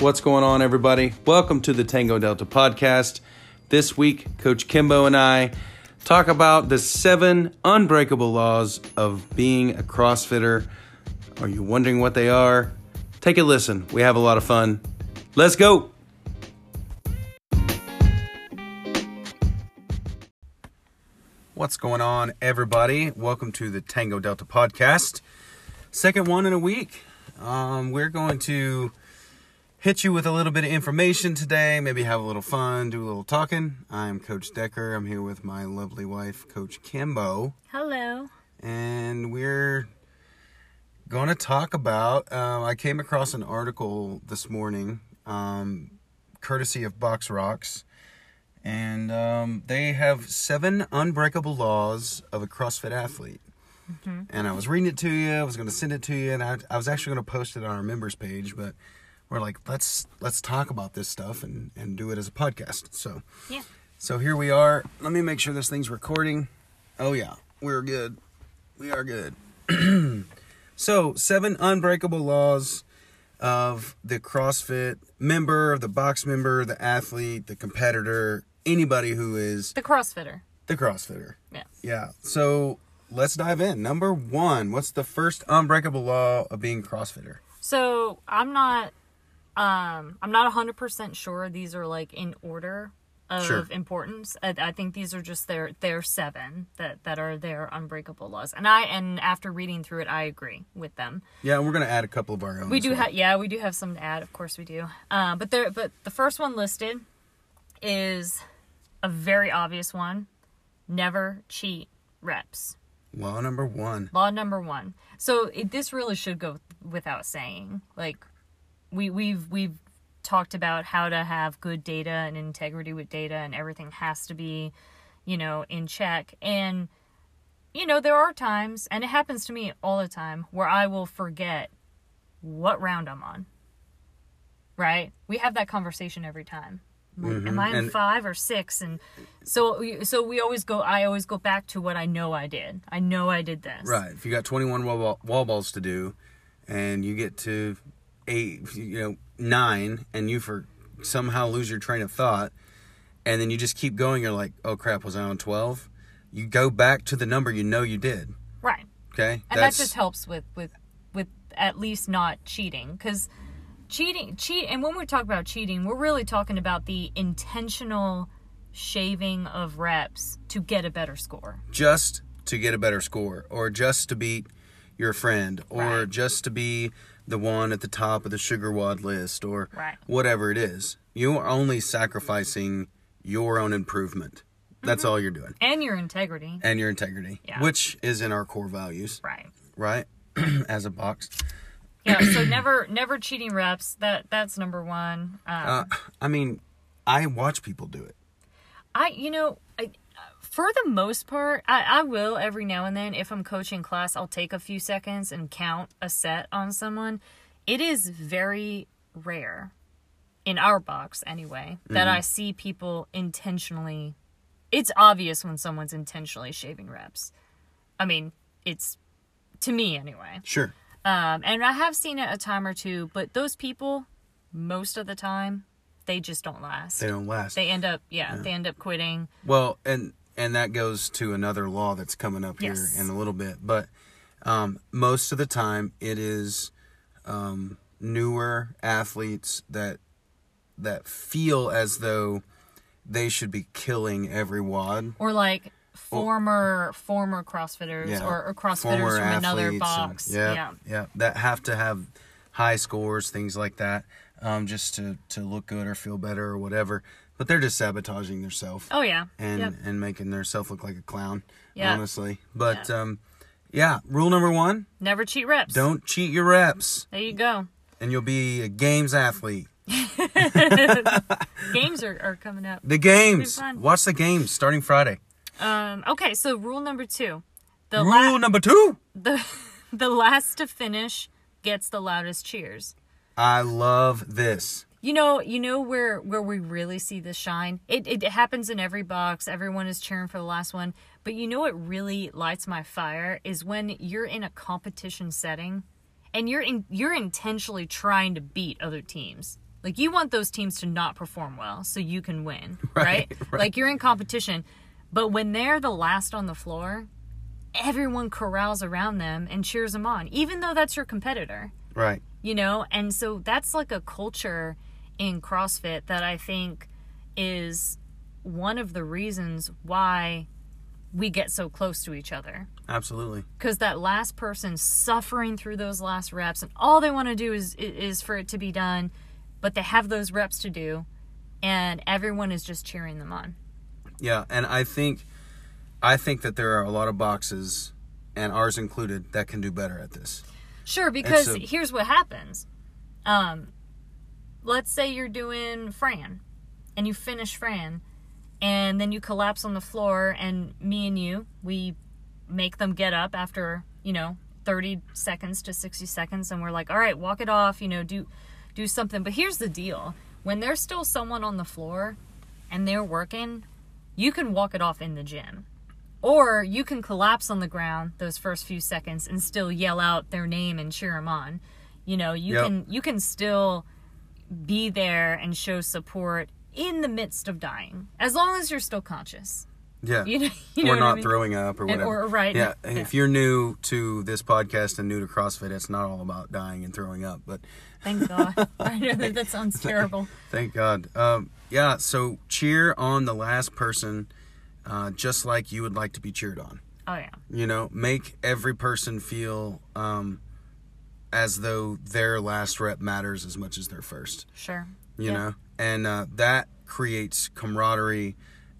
What's going on, everybody? Welcome to the Tango Delta podcast. This week, Coach Kimbo and I talk about the seven unbreakable laws of being a CrossFitter. Are you wondering what they are? Take a listen. We have a lot of fun. Let's go. What's going on, everybody? Welcome to the Tango Delta podcast. Second one in a week. Um, we're going to hit you with a little bit of information today, maybe have a little fun, do a little talking. I'm Coach Decker. I'm here with my lovely wife, Coach Kimbo, Hello. and we're going to talk about. Uh, I came across an article this morning, um, courtesy of BoxRox, and um, they have seven unbreakable laws of a CrossFit athlete. And I was reading it to you. I was going to send it to you, and I, I was actually going to post it on our members page, but we're like, let's let's talk about this stuff and and do it as a podcast. So Yeah. so here we are. Let me make sure this thing's recording. Oh yeah, we're good. We are good. so seven unbreakable laws of the CrossFit member, the box member, the athlete, the competitor, anybody who is The CrossFitter. the CrossFitter. yeah Yeah. So let's dive in. Number one, what's the first unbreakable law of being CrossFitter? So I'm not um I'm not hundred percent sure these are like in order of Sure. importance. I, I think these are just their their seven that that are their unbreakable laws. And I and after reading through it I agree with them. Yeah, and we're gonna add a couple of our own. We do well. have yeah, we do have some to add, of course we do. Uh, but there but the first one listed is a very obvious one. Never cheat reps. law number one. Law number one. So it, this really should go without saying. Like we we've we've talked about how to have good data and integrity with data, and everything has to be, you know, in check. And you know there are times, and it happens to me all the time, where I will forget what round I'm on. Right? We have that conversation every time. Like, Am mm-hmm. I in five or six? And so, we- so we always go. I always go back to what I know I did. I know I did this. Right. If you got 21 wall, ball, wall balls to do, and you get to eight, you know, nine, and you for somehow lose your train of thought, and then you just keep going, you're like, oh crap, was I on 12? You go back to the number you know you did. Right. Okay. and that just helps with with with at least not cheating because cheating cheat and when we talk about cheating we're really talking about the intentional shaving of reps to get a better score just to get a better score, or just to beat your friend, or Right. just to be the one at the top of the SugarWOD list, or Right. whatever it is. You are only sacrificing your own improvement. That's all you're doing. and your integrity And your integrity, Yeah. which is in our core values, right right? As a box. yeah so never never cheating reps that that's number one um, Uh, I mean, I watch people do it. I, you know, for the most part, I, I will every now and then, if I'm coaching class, I'll take a few seconds and count a set on someone. It is very rare, in our box anyway, that I see people intentionally. It's obvious when someone's intentionally shaving reps. I mean, it's to me anyway. Sure. Um, and I have seen it a time or two, but those people, most of the time, they just don't last They don't last. they end up yeah, they end up quitting Well, and and that goes to another law that's coming up Yes. here in a little bit. But um, most of the time, it is um, newer athletes that that feel as though they should be killing every wad. or like former former crossfitters Yeah, or, or crossfitters from another athletes and- box yeah, yeah yeah, that have to have high scores, things like that, um, just to to look good or feel better or whatever. But they're just sabotaging themselves. oh yeah and Yep. and making themselves look like a clown. Yeah. Honestly, but um, yeah. Rule number one: never cheat reps don't cheat your reps, there you go and you'll be a games athlete. games are, are coming up The games. Watch the games starting Friday. um okay so rule number two the Rule la- number two: the the last to finish gets the loudest cheers I love this. You know, you know where where we really see this shine. It it happens in every box. Everyone is cheering for the last one. But you know what really lights my fire is when you're in a competition setting, and you're in you're intentionally trying to beat other teams. Like you want those teams to not perform well so you can win, right? Right, right. Like you're in competition. But when they're the last on the floor, everyone corrals around them and cheers them on, even though that's your competitor Right. you know and so that's like a culture in crossfit that i think is one of the reasons why we get so close to each other Absolutely. because that last person suffering through those last reps and all they want to do is is for it to be done but they have those reps to do and everyone is just cheering them on Yeah, and I think I think that there are a lot of boxes and ours included that can do better at this. Sure, because a- here's what happens. Um, let's say you're doing Fran, and you finish Fran, and then you collapse on the floor, and me and you, we make them get up after you know 30 seconds to 60 seconds, and we're like, all right, walk it off, you know, do do something. But here's the deal: when there's still someone on the floor, and they're working, you can walk it off in the gym. Or you can collapse on the ground those first few seconds and still yell out their name and cheer them on. You know, you Yep. can you can still be there and show support in the midst of dying, as long as you're still conscious. Yeah. You know, you know or what I not mean? throwing up or And- whatever. or- right. Yeah. Yeah. If you're new to this podcast and new to CrossFit, it's not all about dying and throwing up, but Thank God. I know that, that sounds terrible. Thank God. Um, yeah, so cheer on the last person uh, just like you would like to be cheered on. Oh yeah, You know, make every person feel um, as though their last rep matters as much as their first, sure. you Yeah. know? And uh, that creates camaraderie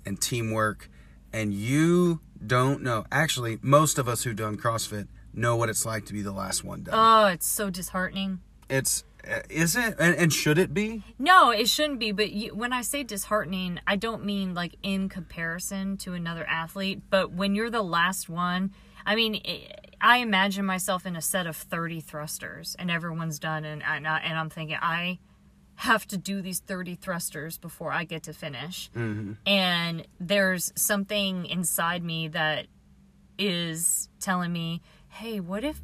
and teamwork. And you don't know. Actually, most of us who've done CrossFit know what it's like to be the last one done. Oh, it's so disheartening. it's, uh, is it? And, and should it be? No, it shouldn't be. But you, when I say disheartening, I don't mean like in comparison to another athlete. But when you're the last one, I mean, i I imagine myself in a set of 30 thrusters, and everyone's done, and and, I, and I'm thinking I have to do these 30 thrusters before I get to finish. Mm-hmm. And there's something inside me that is telling me, "Hey, what if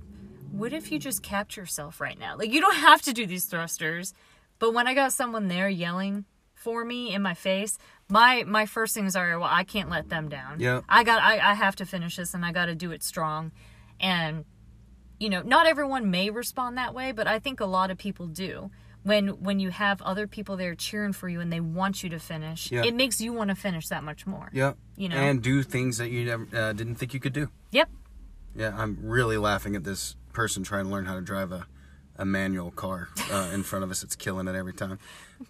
what if you just capped yourself right now? Like you don't have to do these thrusters." But when I got someone there yelling for me in my face, my my first things are, "Well, I can't let them down. Yeah. I got I, I have to finish this and I got to do it strong." And you know, not everyone may respond that way, but I think a lot of people do. When when you have other people there cheering for you and they want you to finish, Yeah. it makes you want to finish that much more. Yeah. You know. And do things that you never uh, didn't think you could do. Yep. Yeah, I'm really laughing at this person trying to learn how to drive a, a manual car uh, in front of us. It's killing it every time.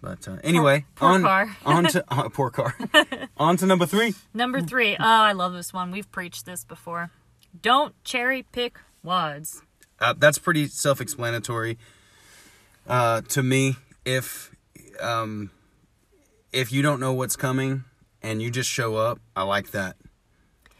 But uh, anyway, poor on car. on to uh, poor car. on to number three. Number three. Oh, I love this one. We've preached this before. Don't cherry pick wads. Uh, that's pretty self-explanatory uh, to me. If um, if you don't know what's coming and you just show up, I like that.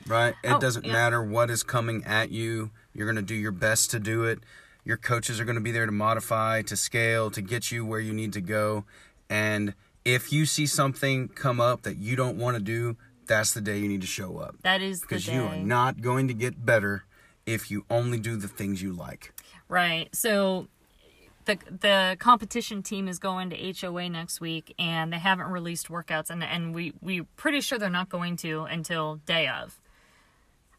Right? It Oh, doesn't yeah. matter what is coming at you. You're going to do your best to do it. Your coaches are going to be there to modify, to scale, to get you where you need to go. And if you see something come up that you don't want to do, that's the day you need to show up. That is the Because day. you are not going to get better if you only do the things you like. Right. So the the competition team is going to HOA next week and they haven't released workouts and and we we're pretty sure they're not going to until day of.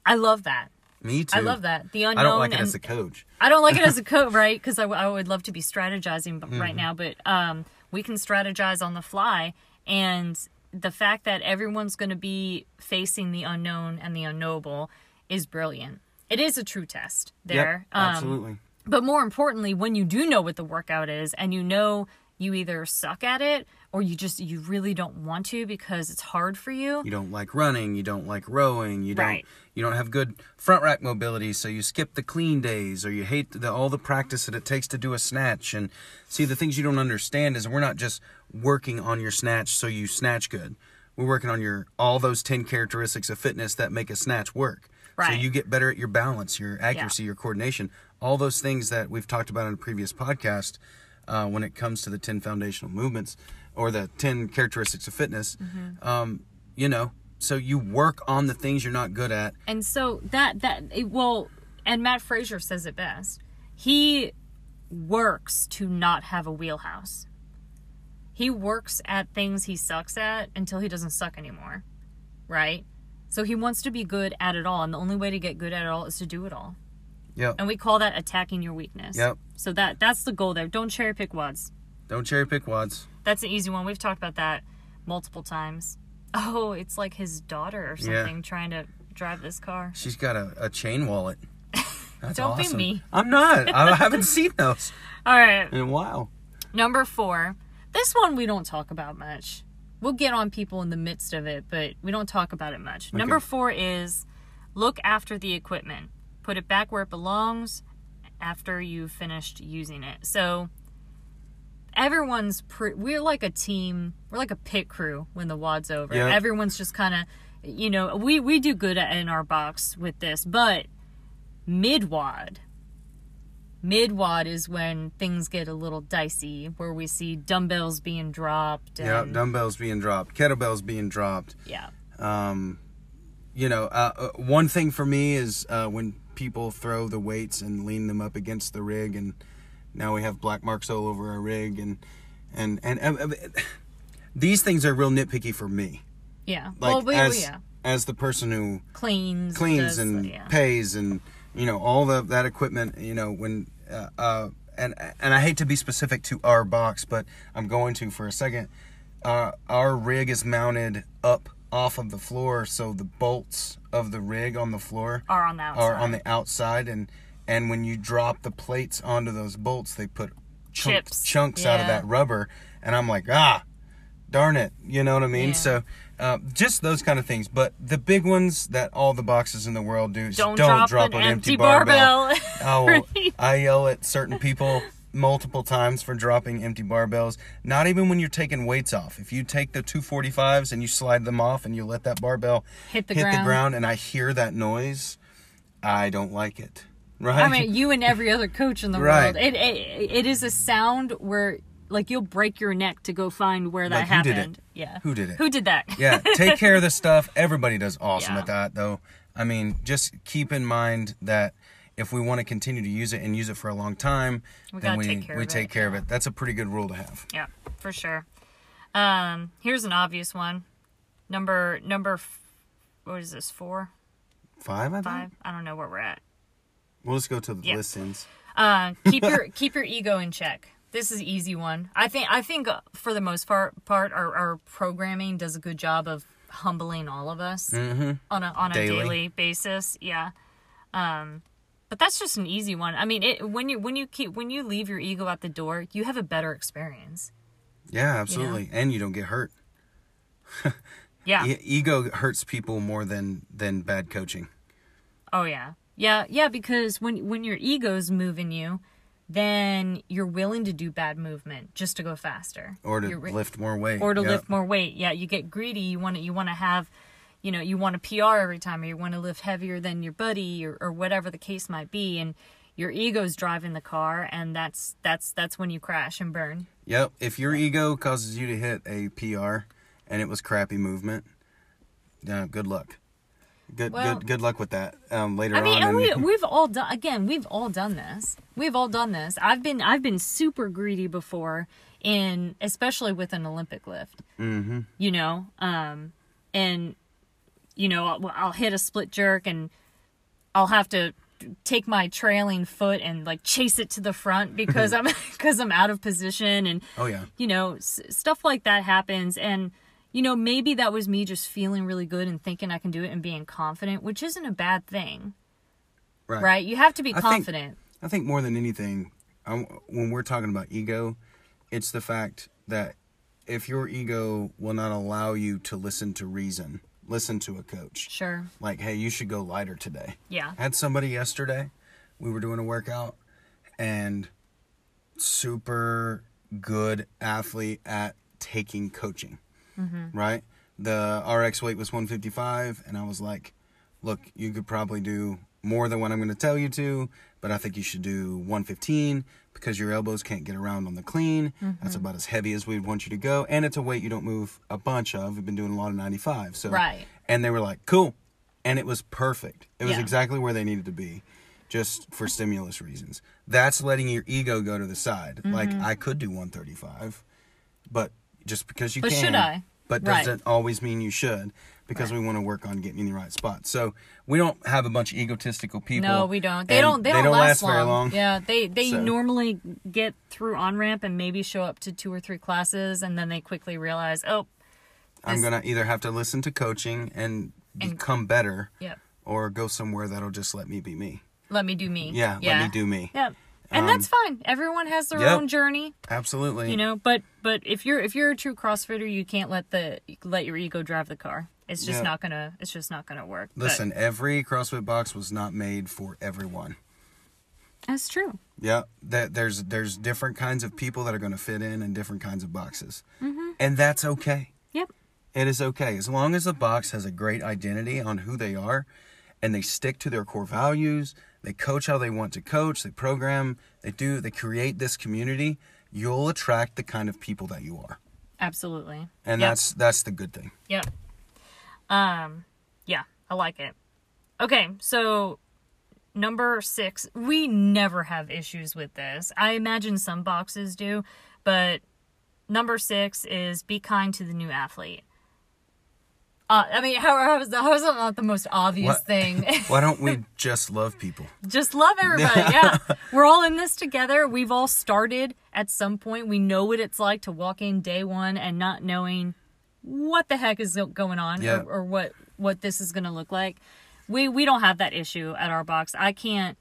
I love that. Me too. I love that. The unknown I don't like it and as a coach. I don't like it as a coach, right? Because I, I would love to be strategizing Mm-hmm. right now, but um, we can strategize on the fly. And the fact that everyone's going to be facing the unknown and the unknowable is brilliant. It is a true test there. Yep, Um, absolutely. but more importantly, when you do know what the workout is and you know you either suck at it or you just you really don't want to because it's hard for you. you don't like running. You don't like rowing. You don't. You don't have good front rack mobility, so you skip the clean days, or you hate the, all the practice that it takes to do a snatch. And see, the things you don't understand is we're not just working on your snatch so you snatch good. We're working on your all those ten characteristics of fitness that make a snatch work. So you get better at your balance, your accuracy, your coordination, all those things that we've talked about in a previous podcast uh, when it comes to the 10 foundational movements or the 10 characteristics of fitness. Mm-hmm. Um, you know, so you work on the things you're not good at. And so that that it, well, and Mat Fraser says it best. He works to not have a wheelhouse. He works at things he sucks at until he doesn't suck anymore. Right? So he wants to be good at it all, and the only way to get good at it all is to do it all. Yep. And we call that attacking your weakness. Yep. So that that's the goal there. Don't cherry pick wads. Don't cherry pick wads. That's an easy one. We've talked about that multiple times. Oh, it's like his daughter or Yeah. something trying to drive this car. She's got a, a chain wallet. That's Don't be me. I'm not. I haven't seen those All right. in a while. Number four. This one we don't talk about much. We'll get on people in the midst of it, but we don't talk about it much. Number four is look after the equipment. Put it back where it belongs after you've finished using it. So everyone's pre- we're like a team. We're like a pit crew when the wad's over. Yep. Everyone's just kind of you know, we we do good at, in our box with this, but mid wad mid wad is when things get a little dicey where we see dumbbells being dropped and Yeah, dumbbells being dropped, kettlebells being dropped. yeah Um, you know, uh, uh, one thing for me is uh, when people throw the weights and lean them up against the rig, and now we have black marks all over our rig, and and and, uh, these things are real nitpicky for me. yeah Like well we, as yeah as the person who cleans cleans does- and yeah. pays and you know all the that equipment you know when uh, uh and and I hate to be specific to our box but I'm going to for a second uh our rig is mounted up off of the floor so the bolts of the rig on the floor are on the outside. are on the outside and and when you drop the plates onto those bolts they put chunk, Chips. chunks out of that rubber and I'm like ah darn it you know what I mean Yeah. so uh, just those kind of things. But the big ones that all the boxes in the world do is don't, don't, drop, an, an empty barbell, I, will, I yell at certain people multiple times for dropping empty barbells. Not even when you're taking weights off. If you take the 245s and you slide them off and you let that barbell Hit the hit ground. the ground and I hear that noise I don't like it. Right? I mean, you and every other coach in the Right. world. It, it it is a sound where like you'll break your neck to go find where that Like, who did it? happened. Yeah. Who did it? Who did that? yeah, take care of the stuff. Everybody does awesome Yeah. at that, though. I mean, just keep in mind that if we want to continue to use it and use it for a long time, We then we take care we of take it, care of it. That's a pretty good rule to have. Yeah, for sure. Um, here's an obvious one. Number number, f- what is this? Four, Five, I think. five? I don't know where we're at. We'll just go to the Yeah. listings. Uh, keep your keep your ego in check. This is an easy one. I think I think uh, for the most part, part our, our programming does a good job of humbling all of us Mm-hmm. on a on a Daily. daily basis. Yeah. Um, but that's just an easy one. I mean, it when you when you keep when you leave your ego at the door, you have a better experience. Yeah, absolutely. And you don't get hurt. Yeah. E- ego hurts people more than than bad coaching. Oh yeah. Yeah, yeah, because when when your ego's moving you, then you're willing to do bad movement just to go faster. Or to ri- lift more weight. or to lift more weight. Yeah, you get greedy. You want to you want to have you know, you want a PR every time or you want to lift heavier than your buddy or, or whatever the case might be and your ego's driving the car and that's that's that's when you crash and burn. Yep. If your ego causes you to hit a PR and it was crappy movement, yeah, good luck. Good Well- good good luck with that. Um, later I mean, on. and we we've all done again. We've all done this. We've all done this. I've been I've been super greedy before, in especially with an Olympic lift. mm-hmm. You know, um, and you know I'll, I'll hit a split jerk and I'll have to take my trailing foot and like chase it to the front because I'm because I'm out of position and Oh yeah. you know s- stuff like that happens and you know maybe that was me just feeling really good and thinking i can do it and being confident which isn't a bad thing. Right. right? You have to be think- confident. I think more than anything, um, when we're talking about ego, it's the fact that if your ego will not allow you to listen to reason, listen to a coach, sure. Like, hey, you should go lighter today. yeah. I had somebody yesterday, we were doing a workout, and super good athlete at taking coaching, right? The RX weight was 155, and I was like, look, you could probably do more than what I'm going to tell you to, but I think you should do 115 because your elbows can't get around on the clean. That's about as heavy as we'd want you to go, and it's a weight you don't move a bunch of. We've been doing a lot of 95, so Right. And they were like, cool, and it was perfect. It was Yeah. exactly where they needed to be, just for stimulus reasons. That's letting your ego go to the side. Like Mm-hmm. I could do 135, but just because you But can. should I? But Right. doesn't always mean you should because Right. we want to work on getting in the right spot. So we don't have a bunch of egotistical people. No, we don't. They don't. They, don't, last, very long. Yeah, they they So- normally get through on ramp and maybe show up to two or three classes, and then they quickly realize, oh, I'm gonna either have to listen to coaching and, And- become better, yep, or go somewhere that'll just let me be me. let me do me. Yeah, yeah. let me do me. Yeah, and Um, that's fine. Everyone has their yep. own journey, Absolutely. you know. But but if you're if you're a true CrossFitter, you can't let the let your ego drive the car. It's just Yeah. not gonna. It's just not gonna work. But Listen, every CrossFit box was not made for everyone. that's true. Yeah, that there's there's different kinds of people that are going to fit in in different kinds of boxes, Mm-hmm. and that's okay. Yep. It is okay as long as the box has a great identity on who they are, and they stick to their core values. They coach how they want to coach. They program. They do. They create this community. You'll attract the kind of people that you are, Absolutely. and Yep. that's that's the good thing. Yep. Um, yeah, I like it. Okay, so number six, we never have issues with this. I imagine some boxes do, but number six is be kind to the new athlete. Uh, I mean, how, how is that, how is that not the most obvious What- thing? Why don't we just love people? Just love everybody. Yeah. We're all in this together. We've all started at some point. We know what it's like to walk in day one and not knowing what the heck is going on Yeah. or, or what, what this is going to look like. We, we don't have that issue at our box. I can't,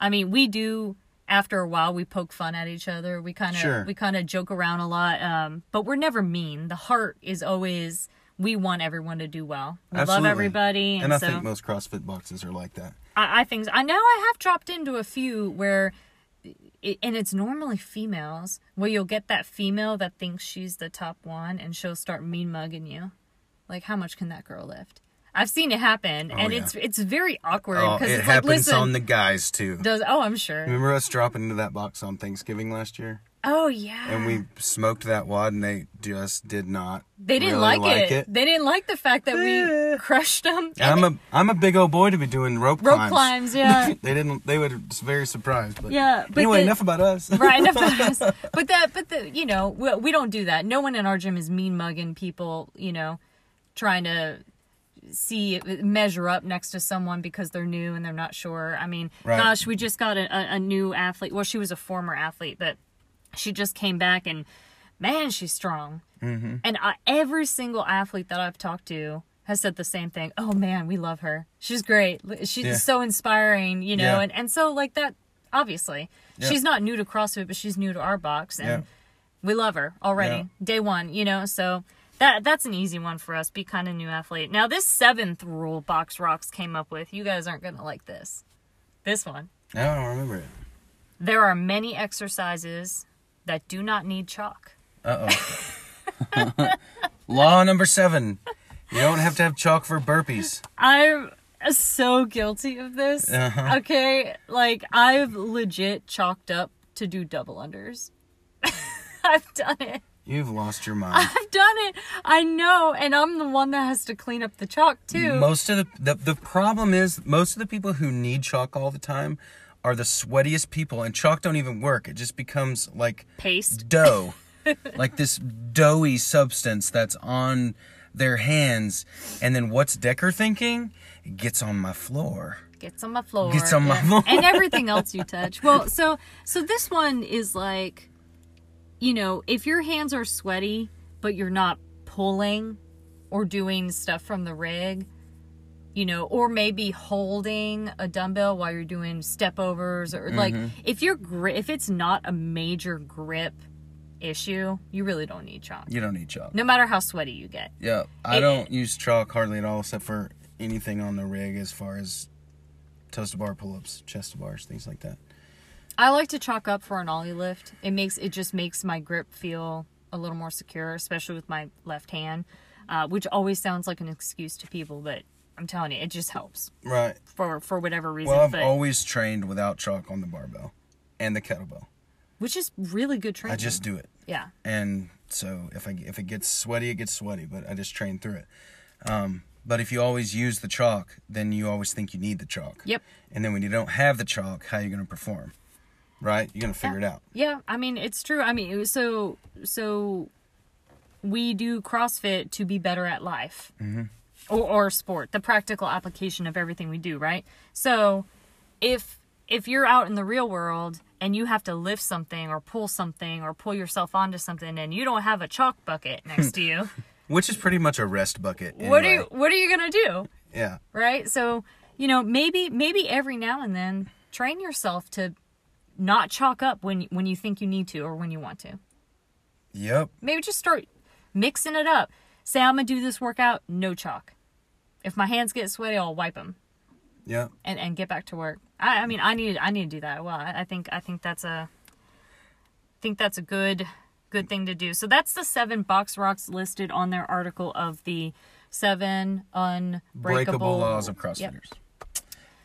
I mean, we do after a while we poke fun at each other. We kind of, Sure. we kind of joke around a lot. Um, but we're never mean. The heart is always, we want everyone to do well. We love everybody. And, And I so, think most CrossFit boxes are like that. I, I think I know I have dropped into a few where, it, and it's normally females where you'll get that female that thinks she's the top one and she'll start mean mugging you, like how much can that girl lift? I've seen it happen, oh, and yeah. it's it's very awkward Oh, because it it's like happens listen. on the guys too. does oh I'm sure. Remember us dropping into that box on Thanksgiving last year, Oh yeah. and we smoked that wad, and they just did not. they didn't really like, it. They didn't like the fact that we eh. crushed them. I'm a I'm a big old boy to be doing rope, rope climbs. climbs, yeah. they didn't. They were very surprised. But Yeah, but anyway, the- enough about us. right enough of us. but that but the you know we, we don't do that no one in our gym is mean mugging people you know trying to see measure up next to someone because they're new and they're not sure i mean Right. gosh we just got a, a, a new athlete well she was a former athlete but she just came back and man she's strong mm-hmm. and I, every single athlete that i've talked to has said the same thing oh man we love her she's great she's Yeah. so inspiring you know Yeah. and, and so like that obviously Yeah. she's not new to CrossFit, but she's new to our box, and we love her already. Day one, you know. So that that's an easy one for us. Be kind of new athlete. Now this seventh rule BoxRox came up with. You guys aren't gonna like this. This one. I don't remember it. There are many exercises that do not need chalk. Uh oh. Law number seven: You don't have to have chalk for burpees. I'm so guilty of this. Uh-huh. Okay, like I've legit chalked up to do double unders. I've done it. You've lost your mind. I've done it. I know, and I'm the one that has to clean up the chalk too. Most of the, the the problem is most of the people who need chalk all the time are the sweatiest people, and chalk don't even work. It just becomes like Paste. dough, like this doughy substance that's on their hands. And then what's Decker thinking? It gets on my floor. Gets on my floor. Gets on my floor. and everything else you touch. Well, so so this one is like, you know, if your hands are sweaty, but you're not pulling or doing stuff from the rig, you know, or maybe holding a dumbbell while you're doing step overs, or like Mm-hmm. if your grip, if it's not a major grip issue, you really don't need chalk. You don't need chalk. No matter how sweaty you get. Yeah, I It- don't use chalk hardly at all, except for anything on the rig as far as toes to bar pull-ups, chest to bars, things like that. I like to chalk up for an Oly lift. It makes it just makes my grip feel a little more secure, especially with my left hand, uh, which always sounds like an excuse to people, but I'm telling you, it just helps Right. for for whatever reason. Well, I've but, always trained without chalk on the barbell and the kettlebell. which is really good training. I just do it. yeah, and so if I if it gets sweaty, it gets sweaty. But I just train through it. Um, but if you always use the chalk, then you always think you need the chalk. Yep. And then when you don't have the chalk, how are you going to perform? Right? You're going to figure it out. yeah. I mean, it's true. I mean, so so. we do CrossFit to be better at life or, or sport, the practical application of everything we do, right? So if if you're out in the real world and you have to lift something or pull something or pull yourself onto something and you don't have a chalk bucket next to you, Which is pretty much a rest bucket. what are anyway. you what are you gonna do? Yeah. right so you know maybe maybe every now and then train yourself to not chalk up when when you think you need to or when you want to Yep. maybe just start mixing it up say i'm gonna do this workout no chalk if my hands get sweaty i'll wipe them Yeah. and, and get back to work i, I mean i need i need to do that well I, I think i think that's a I think that's a good good thing to do so that's the seven BoxRox listed on their article of the seven unbreakable Breakable laws of Yep. CrossFitters.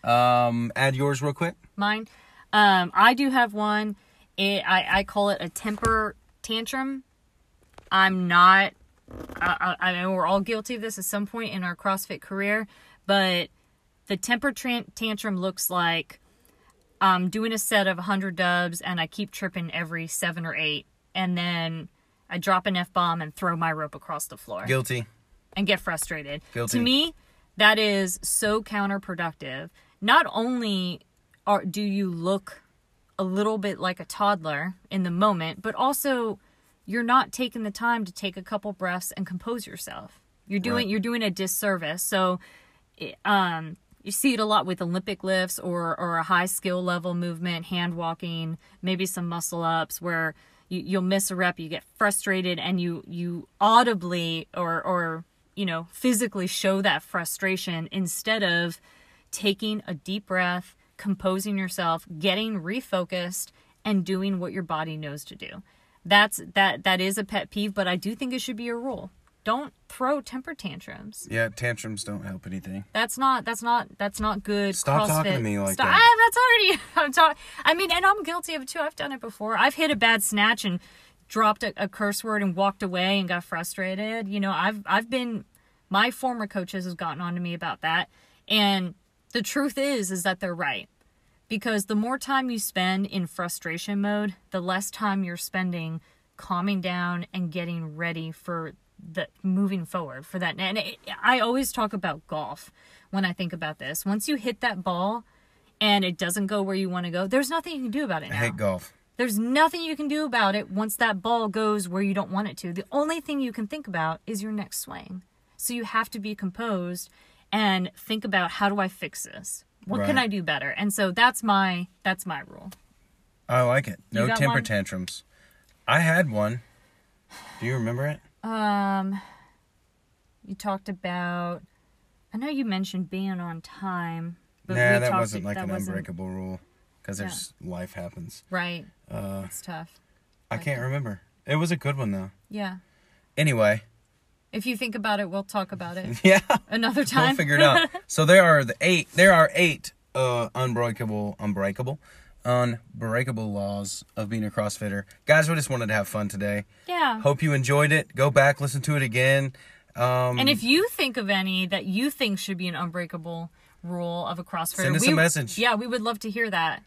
Um, add yours real quick. mine. Um, I do have one. It, I, I call it a temper tantrum. I'm not. I, I, I know we're all guilty of this at some point in our CrossFit career, but the temper tantrum looks like I'm doing a set of 100 dubs and I keep tripping every seven or eight, and then I drop an F bomb and throw my rope across the floor Guilty. and get frustrated. Guilty. To me, that is so counterproductive. Not only are do you look a little bit like a toddler in the moment, but also you're not taking the time to take a couple breaths and compose yourself. You're doing Right. you're doing a disservice. So um you see it a lot with Olympic lifts or or a high skill level movement, hand walking, maybe some muscle ups where you, you'll miss a rep, you get frustrated, and you you audibly or or you know physically show that frustration instead of taking a deep breath, composing yourself, getting refocused, and doing what your body knows to do. That's that that is a pet peeve, but I do think it should be a rule. Don't throw temper tantrums. Yeah, tantrums don't help anything. That's not that's not that's not good. Stop talking to me like Stop. that. I, that's already. I'm talking. I mean, and I'm guilty of it too. I've done it before. I've hit a bad snatch and dropped a, a curse word and walked away and got frustrated. You know, I've I've been. My former coaches has gotten on to me about that, and the truth is is that they're right because the more time you spend in frustration mode, the less time you're spending calming down and getting ready for the moving forward for that. And it, I always talk about golf when I think about this. Once you hit that ball and it doesn't go where you want to go, there's nothing you can do about it I hate golf. There's nothing you can do about it once that ball goes where you don't want it to. The only thing you can think about is your next swing. So you have to be composed and think about how do I fix this? What can I do better? And so that's my that's my rule. I like it. No temper one? tantrums. I had one. Do you remember it? Um you talked about I know you mentioned being on time. But nah, we that talked- wasn't like that an wasn't- unbreakable rule because there's life happens. Right. Uh, It's tough. I can't remember. It was a good one though. Yeah. Anyway, If you think about it, we'll talk about it yeah, another time. we'll figure it out. so there are the eight. There are eight uh, unbreakable, unbreakable, unbreakable laws of being a CrossFitter. Guys, we just wanted to have fun today. yeah. Hope you enjoyed it. Go back, listen to it again. Um, And if you think of any that you think should be an unbreakable rule of a CrossFitter, Send us we, a message. Yeah, we would love to hear that.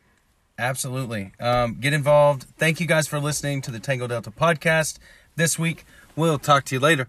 Absolutely. Um, get involved. Thank you guys for listening to the Tango Delta podcast this week. We'll talk to you later.